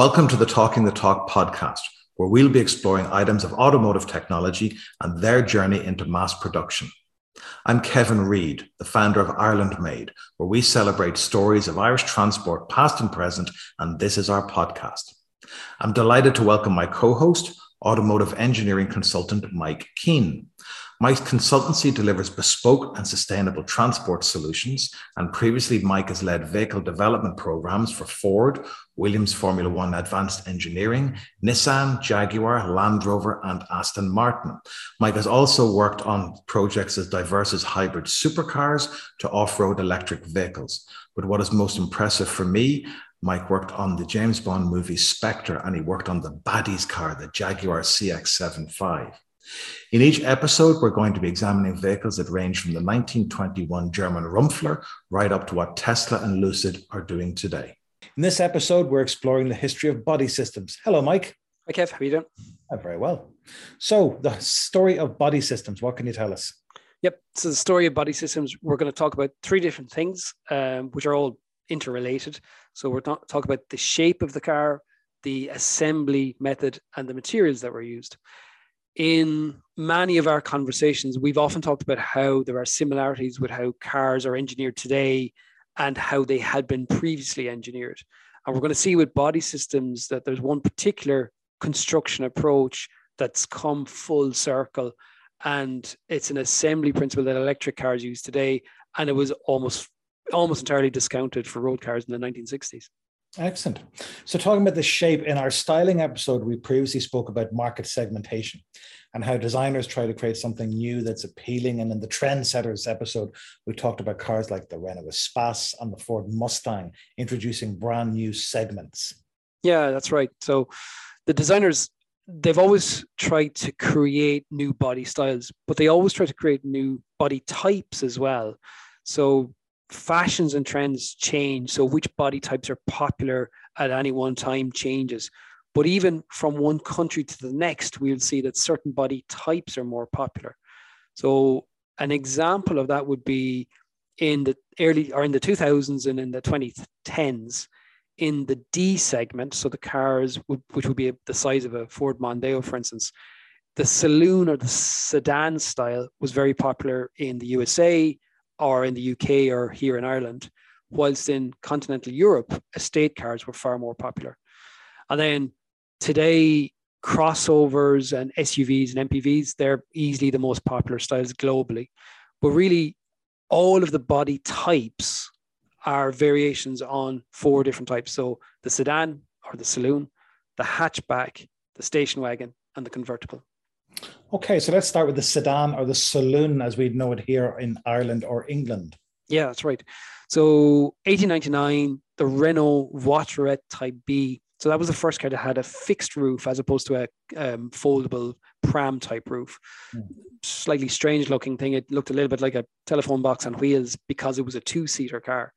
Welcome to the Talking the Talk podcast, where we'll be exploring items of automotive technology and their journey into mass production. I'm Kevin Reid, the founder of Ireland Made, where we celebrate stories of Irish transport, past and present, and this is our podcast. I'm delighted to welcome my co host, automotive engineering consultant Mike Keane. Mike's consultancy delivers bespoke and sustainable transport solutions, and previously Mike has led vehicle development programs for Ford, Williams Formula One Advanced Engineering, Nissan, Jaguar, Land Rover, and Aston Martin. Mike has also worked on projects as diverse as hybrid supercars to off road electric vehicles. But what is most impressive for me Mike worked on the James Bond movie Spectre and he worked on the Baddies car, the Jaguar CX75. In each episode, we're going to be examining vehicles that range from the 1921 German Rumpler right up to what Tesla and Lucid are doing today. In this episode, we're exploring the history of body systems. Hello, Mike. Hi, Kev. How are you doing? I'm very well. So, the story of body systems, what can you tell us? Yep. So, the story of body systems, we're going to talk about three different things, um, which are all interrelated. So, we're talking talk about the shape of the car, the assembly method, and the materials that were used in many of our conversations, we've often talked about how there are similarities with how cars are engineered today and how they had been previously engineered. And we're going to see with body systems that there's one particular construction approach that's come full circle. And it's an assembly principle that electric cars use today. And it was almost almost entirely discounted for road cars in the 1960s. Excellent. So, talking about the shape in our styling episode, we previously spoke about market segmentation and how designers try to create something new that's appealing. And in the trendsetters episode, we talked about cars like the Renault Espace and the Ford Mustang introducing brand new segments. Yeah, that's right. So, the designers they've always tried to create new body styles, but they always try to create new body types as well. So fashions and trends change. So which body types are popular at any one time changes. But even from one country to the next, we'll see that certain body types are more popular. So an example of that would be in the early or in the 2000s and in the 2010s in the D segment, so the cars which would be the size of a Ford Mondeo, for instance, the saloon or the sedan style was very popular in the USA, or in the UK or here in Ireland, whilst in continental Europe, estate cars were far more popular. And then today, crossovers and SUVs and MPVs, they're easily the most popular styles globally. But really, all of the body types are variations on four different types. So the sedan or the saloon, the hatchback, the station wagon, and the convertible. Okay, so let's start with the sedan or the saloon as we know it here in Ireland or England. Yeah, that's right. So 1899, the Renault Voiturette Type B. So that was the first car that had a fixed roof as opposed to a um, foldable pram type roof. Mm. Slightly strange looking thing. It looked a little bit like a telephone box on wheels because it was a two seater car.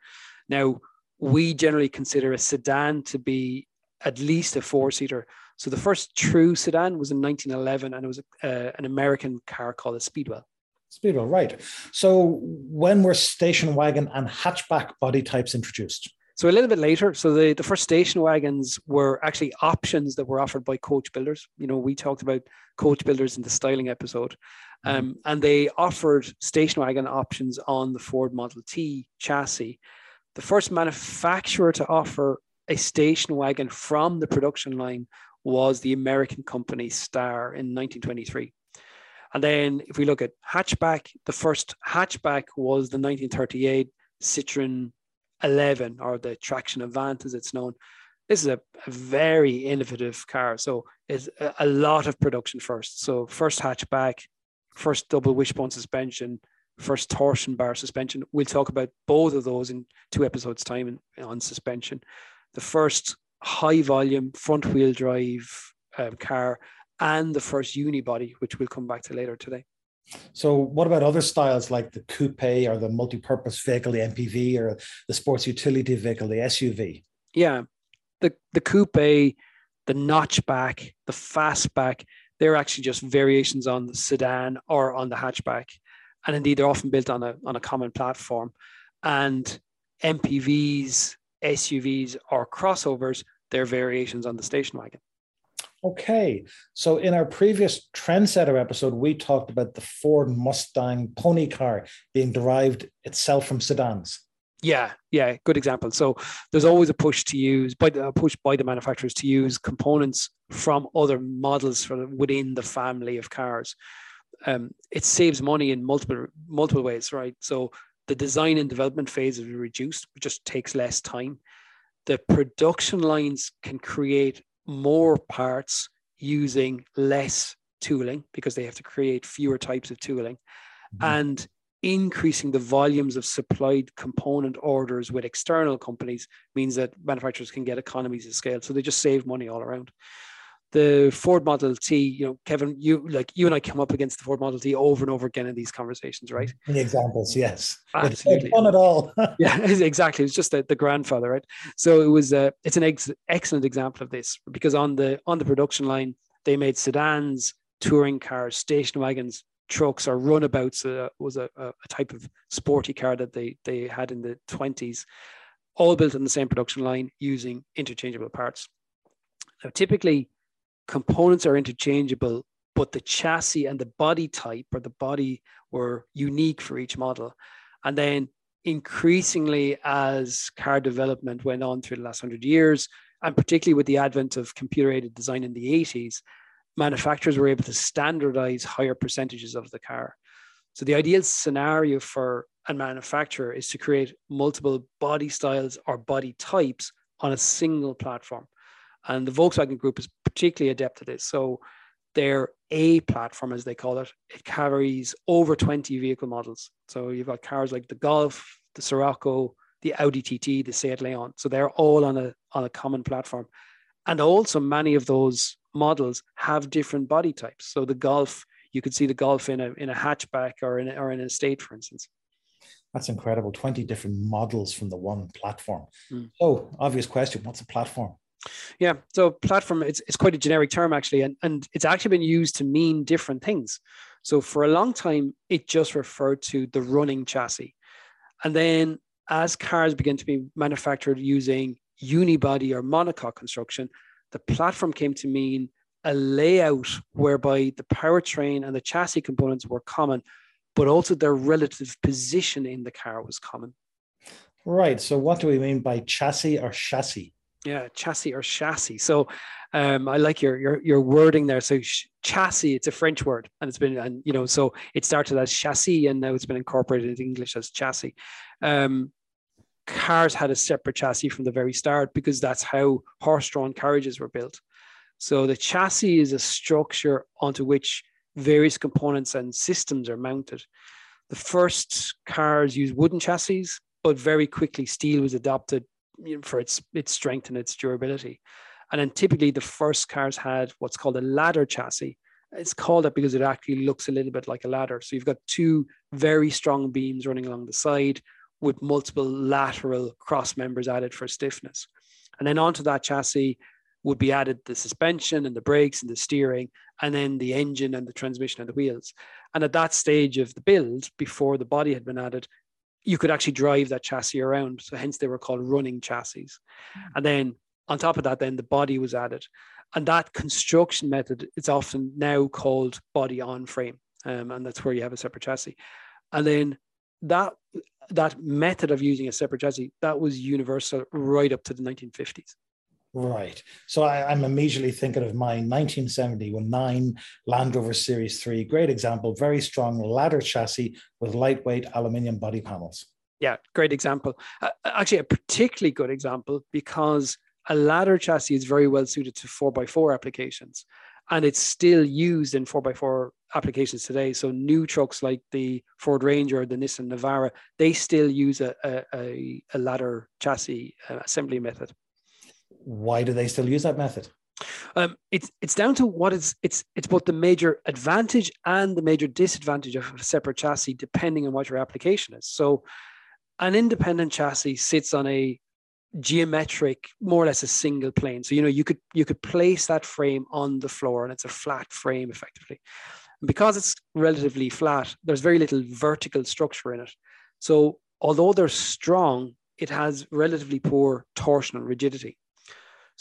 Now, we generally consider a sedan to be at least a four seater. So the first true sedan was in 1911, and it was uh, an American car called a Speedwell. Speedwell, right. So when were station wagon and hatchback body types introduced? So a little bit later. So the, the first station wagons were actually options that were offered by coach builders. You know, we talked about coach builders in the styling episode. Mm-hmm. Um, and they offered station wagon options on the Ford Model T chassis. The first manufacturer to offer a station wagon from the production line was the American company Star in 1923. And then if we look at hatchback, the first hatchback was the 1938 Citroen 11 or the Traction Avant as it's known. This is a, a very innovative car. So it's a, a, lot of production first. So first hatchback, first double wishbone suspension, first torsion bar suspension. We'll talk about both of those in two episodes time on suspension. The first high volume front wheel drive um, car and the first unibody, which we'll come back to later today. So, what about other styles like the coupe or the multi purpose vehicle, the MPV, or the sports utility vehicle, the SUV? Yeah, the, the coupe, the notchback, the fastback, they're actually just variations on the sedan or on the hatchback. And indeed, they're often built on a, on a common platform. And MPVs, SUVs, or crossovers, their variations on the station wagon. Okay, so in our previous trendsetter episode, we talked about the Ford Mustang pony car being derived itself from sedans. Yeah, yeah, good example. So there's always a push to use by the push by the manufacturers to use components from other models from within the family of cars. Um, it saves money in multiple multiple ways, right? So the design and development phase is reduced, it just takes less time. The production lines can create more parts using less tooling because they have to create fewer types of tooling. Mm-hmm. And increasing the volumes of supplied component orders with external companies means that manufacturers can get economies of scale. So they just save money all around. The Ford Model T, you know, Kevin, you like you and I come up against the Ford Model T over and over again in these conversations, right? The examples, yes. Absolutely. Fun at all. yeah, exactly. It's just the, the grandfather, right? So it was uh, it's an ex- excellent example of this because on the on the production line, they made sedans, touring cars, station wagons, trucks or runabouts uh, was a, a, type of sporty car that they they had in the 20s all built on the same production line using interchangeable parts now typically components are interchangeable but the chassis and the body type or the body were unique for each model and then increasingly as car development went on through the last 100 years and particularly with the advent of computer aided design in the 80s manufacturers were able to standardize higher percentages of the car. So the ideal scenario for a manufacturer is to create multiple body styles or body types on a single platform. And the Volkswagen Group is particularly adept at this. So their A platform, as they call it, it carries over 20 vehicle models. So you've got cars like the Golf, the Scirocco, the Audi TT, the Seat Leon. So they're all on a on a common platform. And also many of those models have different body types. So the Golf, you could see the Golf in a in a hatchback or in a, or in a estate, for instance. That's incredible. 20 different models from the one platform. Mm. So obvious question, what's a platform? Yeah, so platform it's, it's quite a generic term actually, and, and it's actually been used to mean different things. So for a long time, it just referred to the running chassis. And then as cars began to be manufactured using unibody or monocoque construction, the platform came to mean a layout whereby the powertrain and the chassis components were common, but also their relative position in the car was common. Right. So, what do we mean by chassis or chassis? Yeah, chassis or chassis. So, um, I like your, your your wording there. So, sh- chassis, it's a French word, and it's been, and you know, so it started as chassis, and now it's been incorporated into English as chassis. Um, cars had a separate chassis from the very start because that's how horse-drawn carriages were built. So the chassis is a structure onto which various components and systems are mounted. The first cars used wooden chassis, but very quickly steel was adopted for its its strength and its durability. And then typically the first cars had what's called a ladder chassis. It's called that because it actually looks a little bit like a ladder. So you've got two very strong beams running along the side, with multiple lateral cross members added for stiffness. And then onto that chassis would be added the suspension and the brakes and the steering, and then the engine and the transmission and the wheels. And at that stage of the build, before the body had been added, you could actually drive that chassis around. So hence they were called running chassis. Mm. And then on top of that, then the body was added. And that construction method is often now called body on frame. Um, and that's where you have a separate chassis. And then that that method of using a separate chassis that was universal right up to the 1950s. Right. So I, am immediately thinking of my 1970 Land Rover Series 3. Great example, very strong ladder chassis with lightweight aluminium body panels. Yeah, great example. Uh, actually, a particularly good example because a ladder chassis is very well suited to 4x4 applications and it's still used in 4x4 applications today. So new trucks like the Ford Ranger or the Nissan Navara, they still use a, a, a ladder chassis uh, assembly method. Why do they still use that method? Um, it's it's down to what is it's it's both the major advantage and the major disadvantage of a separate chassis, depending on what your application is. So, an independent chassis sits on a geometric more or less a single plane so you know you could you could place that frame on the floor and it's a flat frame effectively and because it's relatively flat there's very little vertical structure in it so although they're strong it has relatively poor torsional rigidity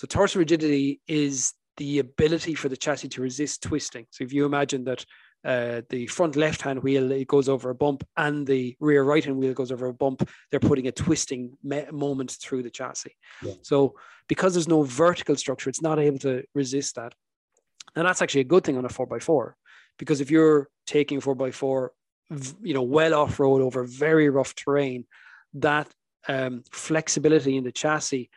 So torsion rigidity is the ability for the chassis to resist twisting. So if you imagine that uh, the front left hand wheel it goes over a bump and the rear right hand wheel goes over a bump they're putting a twisting me- moment through the chassis yeah. so because there's no vertical structure it's not able to resist that and that's actually a good thing on a 4x4 because if you're taking a 4x4 you know well off road over very rough terrain that um, flexibility in the chassis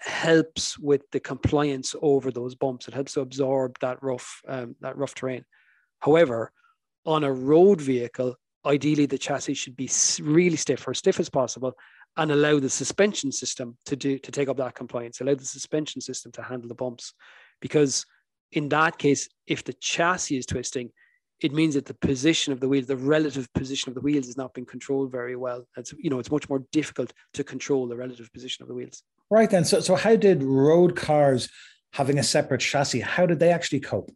helps with the compliance over those bumps. It helps to absorb that rough um, that rough terrain. However, on a road vehicle, ideally the chassis should be really stiff or stiff as possible and allow the suspension system to do to take up that compliance allow the suspension system to handle the bumps. Because in that case if the chassis is twisting it means that the position of the wheels the relative position of the wheels is not being controlled very well. It's you know it's much more difficult to control the relative position of the wheels right then. So so how did road cars having a separate chassis how did they actually cope?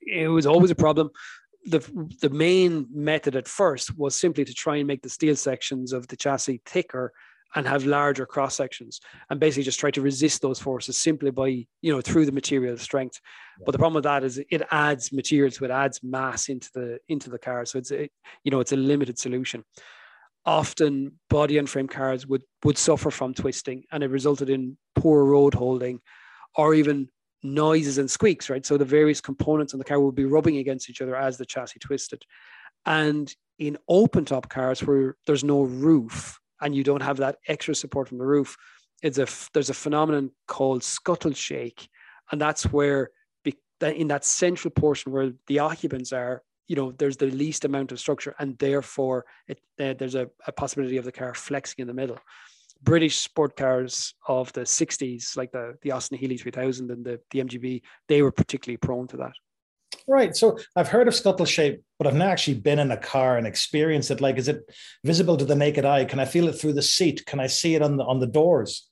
It was always a problem. The, the main method at first was simply to try and make the steel sections of the chassis thicker and have larger cross sections and basically just try to resist those forces simply by you know through the material strength. But the problem with that is it adds material so it adds mass into the into the car. So it's a, you know it's a limited solution often body and frame cars would would suffer from twisting and it resulted in poor road holding or even noises and squeaks, right? So the various components on the car would be rubbing against each other as the chassis twisted. And in open top cars where there's no roof and you don't have that extra support from the roof, it's a there's a phenomenon called scuttle shake, and that's where in that central portion where the occupants are, you know, there's the least amount of structure, and therefore it, uh, there's a, a possibility of the car flexing in the middle. British sport cars of the 60s, like the, the Austin Healey 3000 and the, the MGB, they were particularly prone to that. Right. So I've heard of scuttle shake but I've not actually been in a car and experienced it. Like, is it visible to the naked eye? Can I feel it through the seat? Can I see it on the on the doors?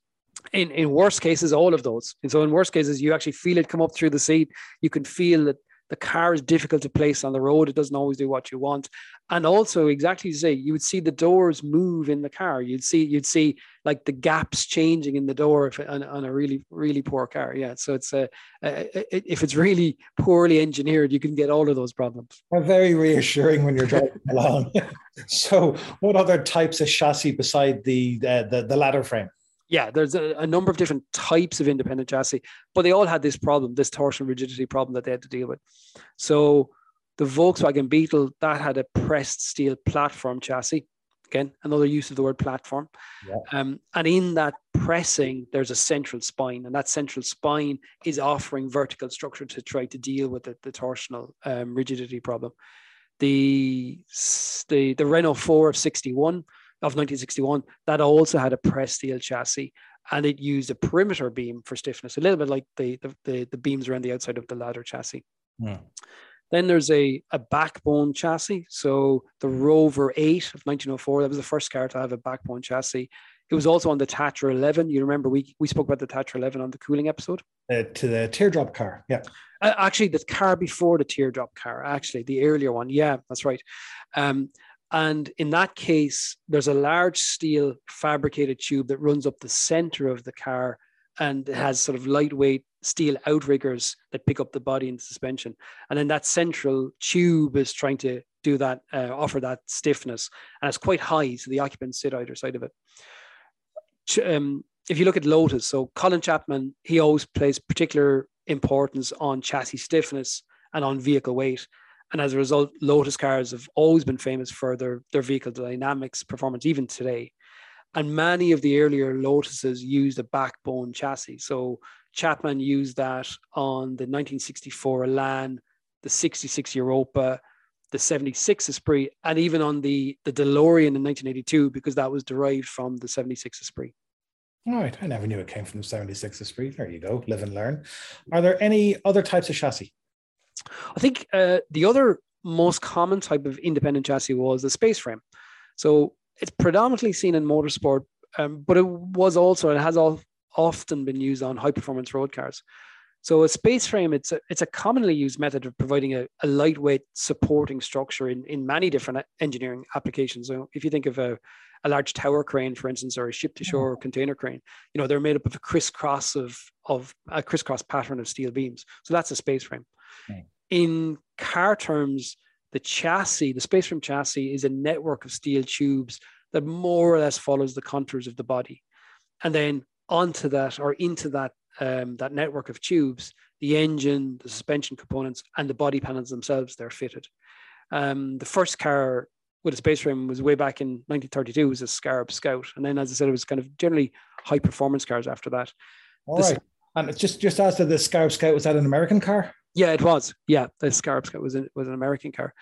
In in worst cases, all of those. And so in worst cases, you actually feel it come up through the seat. You can feel that the car is difficult to place on the road. It doesn't always do what you want. And also, exactly to say, you would see the doors move in the car. You'd see, you'd see like the gaps changing in the door if, on, on a really, really poor car. Yeah. So it's a, a, if it's really poorly engineered, you can get all of those problems. Very reassuring when you're driving along. so, what other types of chassis beside the uh, the, the ladder frame? Yeah, there's a, a, number of different types of independent chassis, but they all had this problem, this torsion rigidity problem that they had to deal with. So the Volkswagen Beetle that had a pressed steel platform chassis. Again, another use of the word platform. Yeah. Um, and in that pressing, there's a central spine, and that central spine is offering vertical structure to try to deal with the, the torsional um, rigidity problem. The, the the Renault 4 of 61 of 1961 that also had a press steel chassis and it used a perimeter beam for stiffness, a little bit like the the, the, the beams around the outside of the ladder chassis. Yeah. Then there's a, a backbone chassis. So the Rover 8 of 1904, that was the first car to have a backbone chassis. It was also on the Tatra 11. You remember we, we spoke about the Tatra 11 on the cooling episode? Uh, to the teardrop car, yeah. Uh, actually, the car before the teardrop car, actually, the earlier one. Yeah, that's right. Um, and in that case, there's a large steel fabricated tube that runs up the center of the car and it has sort of lightweight steel outriggers that pick up the body and suspension. And then that central tube is trying to do that, uh, offer that stiffness. And it's quite high, so the occupants sit either side of it. Um, if you look at Lotus, so Colin Chapman, he always plays particular importance on chassis stiffness and on vehicle weight. And as a result, Lotus cars have always been famous for their, their vehicle dynamics performance, even today. And many of the earlier Lotuses used a backbone chassis. So Chapman used that on the 1964 Elan, the 66 Europa, the 76 Esprit, and even on the, the DeLorean in 1982, because that was derived from the 76 Esprit. All right. I never knew it came from the 76 Esprit. There you go. Live and learn. Are there any other types of chassis? I think uh, the other most common type of independent chassis was the space frame. So it's predominantly seen in motorsport, um, but it was also it has all, often been used on high performance road cars. So a space frame, it's a, it's a commonly used method of providing a, a lightweight supporting structure in, in many different engineering applications. So if you think of a, a large tower crane, for instance, or a ship to shore mm-hmm. container crane. You know, they're made up of a crisscross of of a crisscross pattern of steel beams. So that's a space frame. Mm. In car terms, the chassis, the space frame chassis, is a network of steel tubes that more or less follows the contours of the body, and then onto that or into that um, that network of tubes, the engine, the suspension components, and the body panels themselves they're fitted. Um, the first car with a space frame was way back in 1932 was a Scarab Scout, and then as I said, it was kind of generally high performance cars after that. All this, right. and it's just just as to the Scarab Scout was that an American car? Yeah, it was. Yeah, the Scarab was an, was an American car.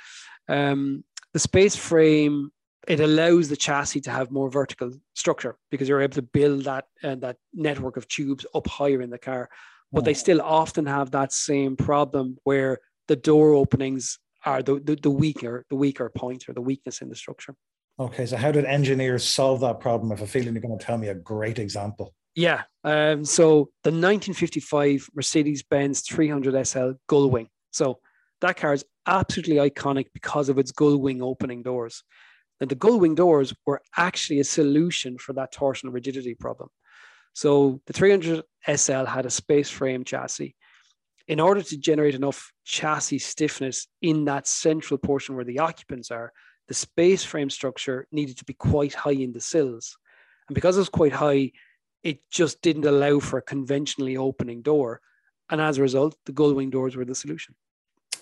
Um, the space frame it allows the chassis to have more vertical structure because you're able to build that uh, that network of tubes up higher in the car. But they still often have that same problem where the door openings are the, the, the weaker the weaker point or the weakness in the structure. Okay, so how did engineers solve that problem? If I feel you're going to tell me a great example. Yeah, um, so the 1955 Mercedes-Benz 300 SL Gullwing. So that car is absolutely iconic because of its gullwing opening doors. And the gullwing doors were actually a solution for that torsional rigidity problem. So the 300 SL had a space frame chassis. In order to generate enough chassis stiffness in that central portion where the occupants are, the space frame structure needed to be quite high in the sills. And because it was quite high, it just didn't allow for a conventionally opening door. And as a result, the gullwing doors were the solution.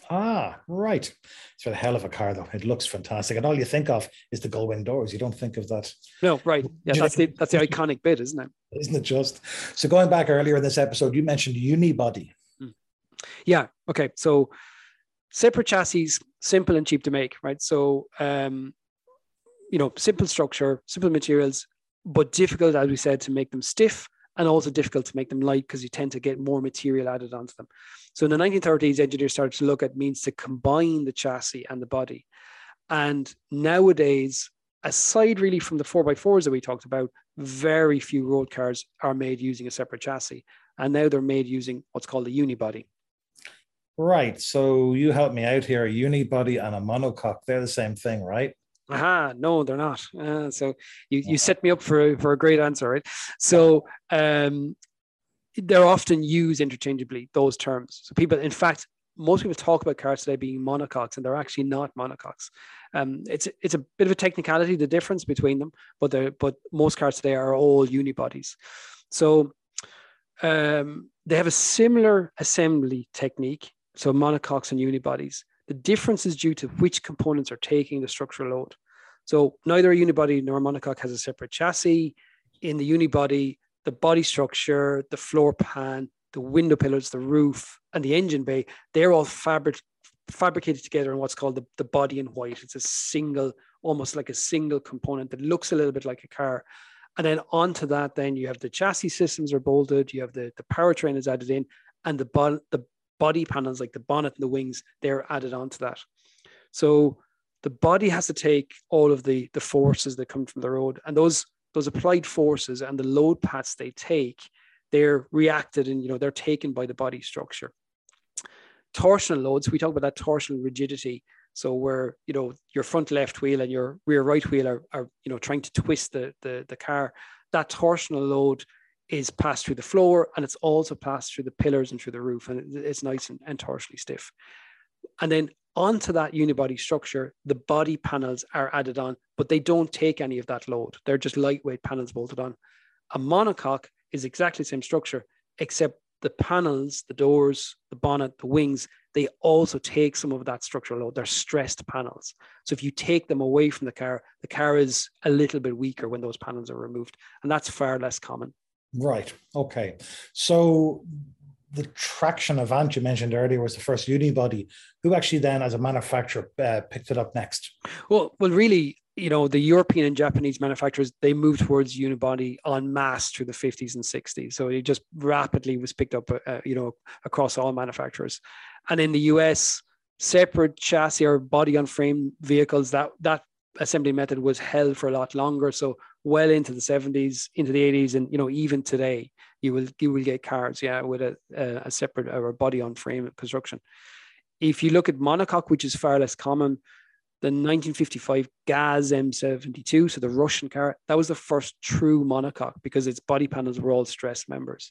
Ah, right. It's a hell of a car, though. It looks fantastic, and all you think of is the gullwing doors. You don't think of that. No, right? Yeah, that's the that's the iconic bit, isn't it? Isn't it just? So going back earlier in this episode, you mentioned unibody. Hmm. Yeah. Okay. So separate chassis, simple and cheap to make, right? So um, you know, simple structure, simple materials, but difficult, as we said, to make them stiff and also difficult to make them light because you tend to get more material added onto them. So in the 1930s, engineers started to look at means to combine the chassis and the body. And nowadays, aside really from the 4x4s that we talked about, very few road cars are made using a separate chassis. And now they're made using what's called a unibody. Right. So you help me out here. A unibody and a monocoque, they're the same thing, right? Aha, no, they're not. Uh, so you, you set me up for a, for a great answer, right? So um, they're often used interchangeably, those terms. So people, in fact, most people talk about cars today being monocoques, and they're actually not monocoques. Um, it's it's a bit of a technicality, the difference between them, but they but most cars today are all unibodies. So um, they have a similar assembly technique. So monocoques and unibodies, the difference is due to which components are taking the structural load. So neither a unibody nor a monocoque has a separate chassis. In the unibody, the body structure, the floor pan, the window pillars, the roof, and the engine bay, they're all fabric fabricated together in what's called the, the body in white. It's a single, almost like a single component that looks a little bit like a car. And then onto that, then you have the chassis systems are bolted, you have the, the powertrain is added in, and the, the body panels like the bonnet and the wings, they're added onto that. So the body has to take all of the, the forces that come from the road and those those applied forces and the load paths they take, they're reacted and you know they're taken by the body structure. Torsional loads, we talk about that torsional rigidity. So where you know your front left wheel and your rear right wheel are, are you know trying to twist the, the, the car, that torsional load is passed through the floor and it's also passed through the pillars and through the roof and it's nice and, and torsionally stiff. And then onto that unibody structure, the body panels are added on, but they don't take any of that load. They're just lightweight panels bolted on. A monocoque is exactly the same structure, except the panels, the doors, the bonnet, the wings, they also take some of that structural load. They're stressed panels. So if you take them away from the car, the car is a little bit weaker when those panels are removed. And that's far less common. Right. Okay. So the Traction Avant you mentioned earlier was the first unibody. Who actually then, as a manufacturer, uh, picked it up next? Well, well, really, you know, the European and Japanese manufacturers they moved towards unibody en masse through the 50s and 60s. So it just rapidly was picked up, uh, you know, across all manufacturers. And in the US, separate chassis or body on frame vehicles that that assembly method was held for a lot longer. So well into the 70s, into the 80s, and you know even today, you will you will get cars, yeah, with a, a separate or a body on frame construction. If you look at monocoque, which is far less common, the 1955 Gaz M72, so the Russian car, that was the first true monocoque because its body panels were all stress members.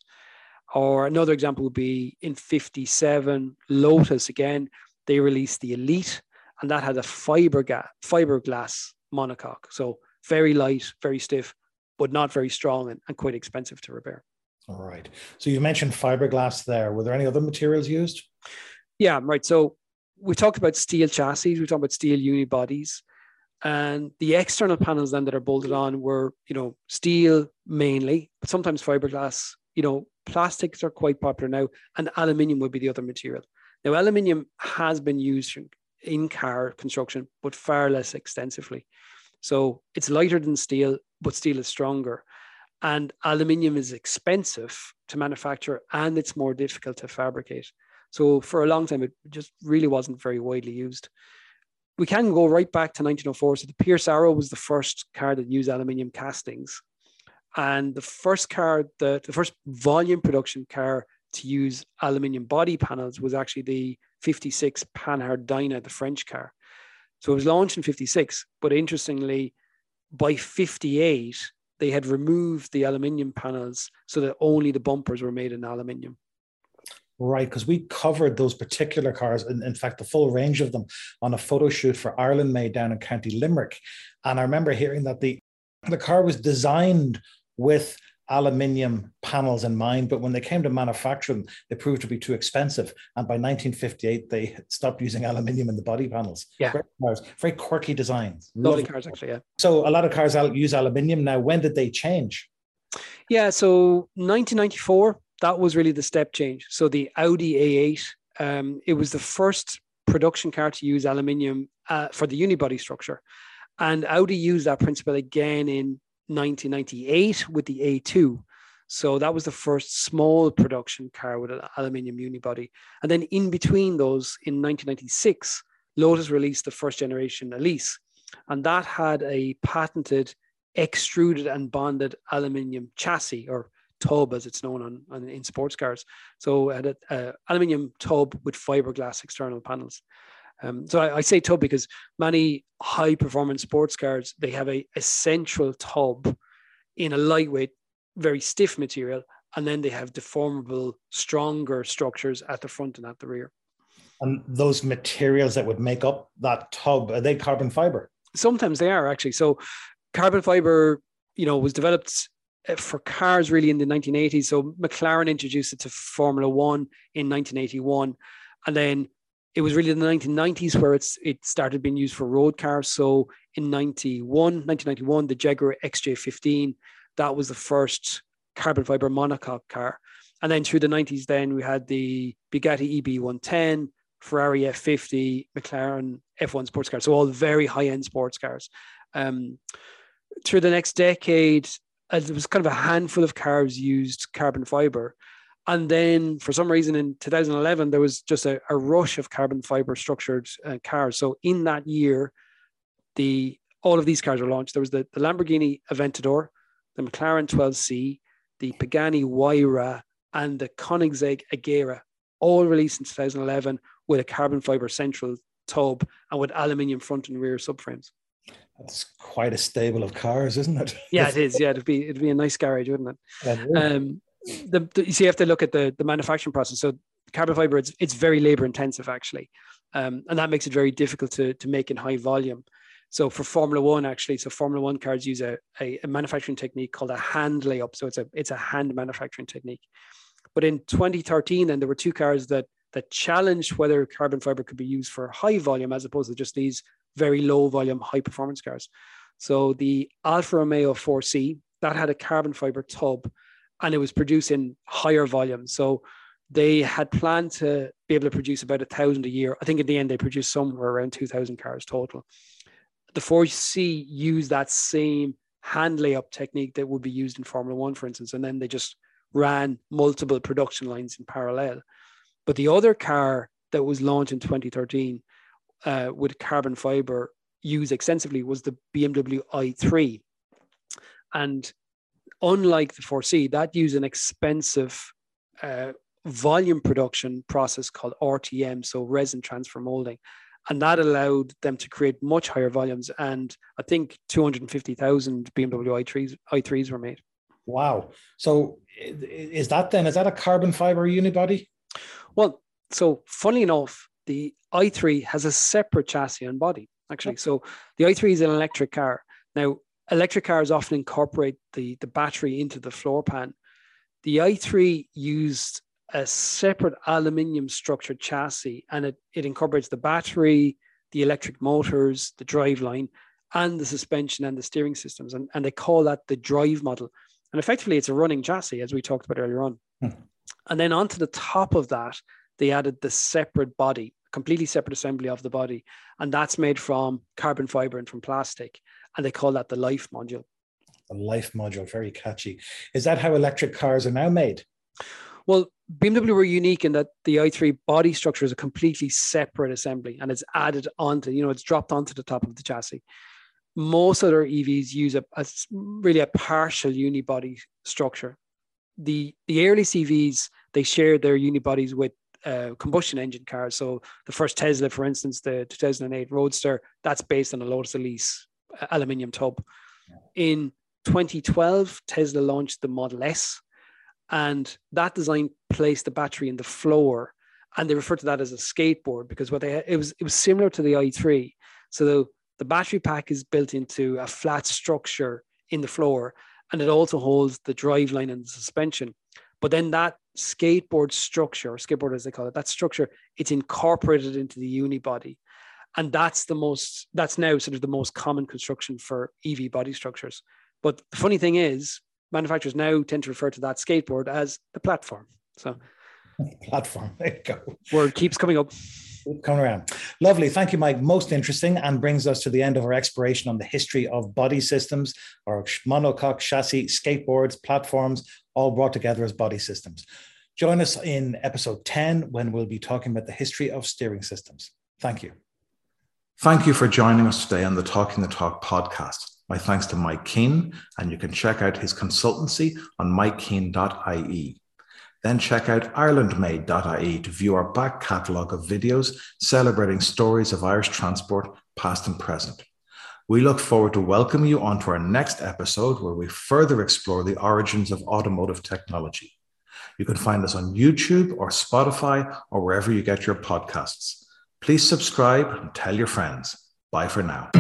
Or another example would be in 57, Lotus again, they released the Elite, and that had a fiberglass, fiberglass monocoque. So very light, very stiff, but not very strong and, and quite expensive to repair. All right. So you mentioned fiberglass there. Were there any other materials used? Yeah, right. So we talked about steel chassis, we talked about steel unibodies, and the external panels then that are bolted on were, you know, steel mainly, but sometimes fiberglass. You know, plastics are quite popular now, and aluminium would be the other material. Now, aluminium has been used in car construction, but far less extensively. So it's lighter than steel, but steel is stronger. And aluminium is expensive to manufacture and it's more difficult to fabricate. So for a long time, it just really wasn't very widely used. We can go right back to 1904. So the Pierce Arrow was the first car that used aluminium castings. And the first car, the, the first volume production car to use aluminium body panels was actually the 56 Panhard Dyna, the French car. So it was launched in 56, but interestingly, by 58, they had removed the aluminium panels so that only the bumpers were made in aluminium. Right, because we covered those particular cars, in, in fact, the full range of them on a photo shoot for Ireland Made down in County Limerick. And I remember hearing that the, the car was designed with aluminium panels in mind, but when they came to manufacture them, they proved to be too expensive. And by 1958, they stopped using aluminium in the body panels. Yeah. Great cars, very quirky designs. Lovely cars, actually, yeah. So a lot of cars use aluminium now. When did they change? Yeah, so 1994, that was really the step change. So the Audi A8, um, it was the first production car to use aluminium uh, for the unibody structure. And Audi used that principle again in 1998 with the A2. So that was the first small production car with an aluminium unibody. And then in between those, in 1996, Lotus released the first generation Elise. And that had a patented extruded and bonded aluminium chassis or tub, as it's known on, on in sports cars. So an aluminium tub with fiberglass external panels. Um, so I, I, say tub because many high performance sports cars they have a, a central tub in a lightweight, very stiff material, and then they have deformable, stronger structures at the front and at the rear. And those materials that would make up that tub are they carbon fiber? Sometimes they are actually. So carbon fiber, you know, was developed uh, for cars really in the 1980s. So McLaren introduced it to Formula One in 1981, and then it was really in the 1990s where it's it started being used for road cars. So in 91, 1991, the Jaguar XJ15, that was the first carbon fiber monocoque car. And then through the 90s, then we had the Bugatti EB110, Ferrari F50, McLaren F1 sports cars. So all very high end sports cars. Um, through the next decade, uh, there was kind of a handful of cars used carbon fiber. And then for some reason in 2011, there was just a, a rush of carbon fiber structured uh, cars. So in that year, the all of these cars were launched. There was the, the Lamborghini Aventador, the McLaren 12C, the Pagani Huayra, and the Koenigsegg Agera, all released in 2011 with a carbon fiber central tub and with aluminium front and rear subframes. That's quite a stable of cars, isn't it? Yeah, it is. Yeah, it'd be it'd be a nice garage, wouldn't it? Um, the, the, you see, you have to look at the, the manufacturing process. So carbon fiber, it's, it's very labor intensive actually. Um, and that makes it very difficult to, to make in high volume. So for Formula One, actually, so Formula One cars use a, a, a, manufacturing technique called a hand layup. So it's a it's a hand manufacturing technique. But in 2013, then there were two cars that that challenged whether carbon fiber could be used for high volume as opposed to just these very low volume, high performance cars. So the Alfa Romeo 4C that had a carbon fiber tub and it was producing higher volumes. So they had planned to be able to produce about a thousand a year. I think in the end they produced somewhere around two thousand cars total. The 4C used that same hand layup technique that would be used in Formula One, for instance, and then they just ran multiple production lines in parallel. But the other car that was launched in 2013 uh, with carbon fiber used extensively was the BMW i3. And unlike the 4C, that used an expensive uh, volume production process called RTM, so resin transfer molding. And that allowed them to create much higher volumes. And I think 250,000 BMW i3s, i3s were made. Wow. So is that then, is that a carbon fiber unibody? Well, so funnily enough, the i3 has a separate chassis and body, actually. So the i3 is an electric car. Now, electric cars often incorporate the, the battery into the floor pan. The i3 used a separate aluminium structured chassis and it, it incorporates the battery, the electric motors, the drive line, and the suspension and the steering systems. And, and they call that the drive module. And effectively, it's a running chassis, as we talked about earlier on. Hmm. And then onto the top of that, they added the separate body, completely separate assembly of the body. And that's made from carbon fiber and from plastic. And they call that the life module. The life module, very catchy. Is that how electric cars are now made? Well, BMW were unique in that the i3 body structure is a completely separate assembly and it's added onto, you know, it's dropped onto the top of the chassis. Most other EVs use a, a really a partial unibody structure. The the early EVs they shared their unibodies with uh, combustion engine cars. So the first Tesla, for instance, the 2008 Roadster, that's based on a Lotus Elise aluminium tub. In 2012, Tesla launched the Model S, and that design placed the battery in the floor, and they refer to that as a skateboard because what they it was it was similar to the i3. So the, the battery pack is built into a flat structure in the floor, and it also holds the drive line and the suspension. But then that skateboard structure, or skateboard as they call it, that structure, it's incorporated into the unibody. And that's the most, that's now sort of the most common construction for EV body structures. But the funny thing is, manufacturers now tend to refer to that skateboard as the platform. So, platform, there you go. Word keeps coming up. Coming around. Lovely. Thank you, Mike. Most interesting and brings us to the end of our exploration on the history of body systems, or monocoque chassis, skateboards, platforms, all brought together as body systems. Join us in episode 10 when we'll be talking about the history of steering systems. Thank you. Thank you for joining us today on the Talking the Talk podcast. My thanks to Mike Keane, and you can check out his consultancy on mikekeane.ie. Then check out irelandmade.ie to view our back catalogue of videos celebrating stories of Irish transport, past and present. We look forward to welcoming you onto our next episode where we further explore the origins of automotive technology. You can find us on YouTube or Spotify or wherever you get your podcasts. Please subscribe and tell your friends. Bye for now.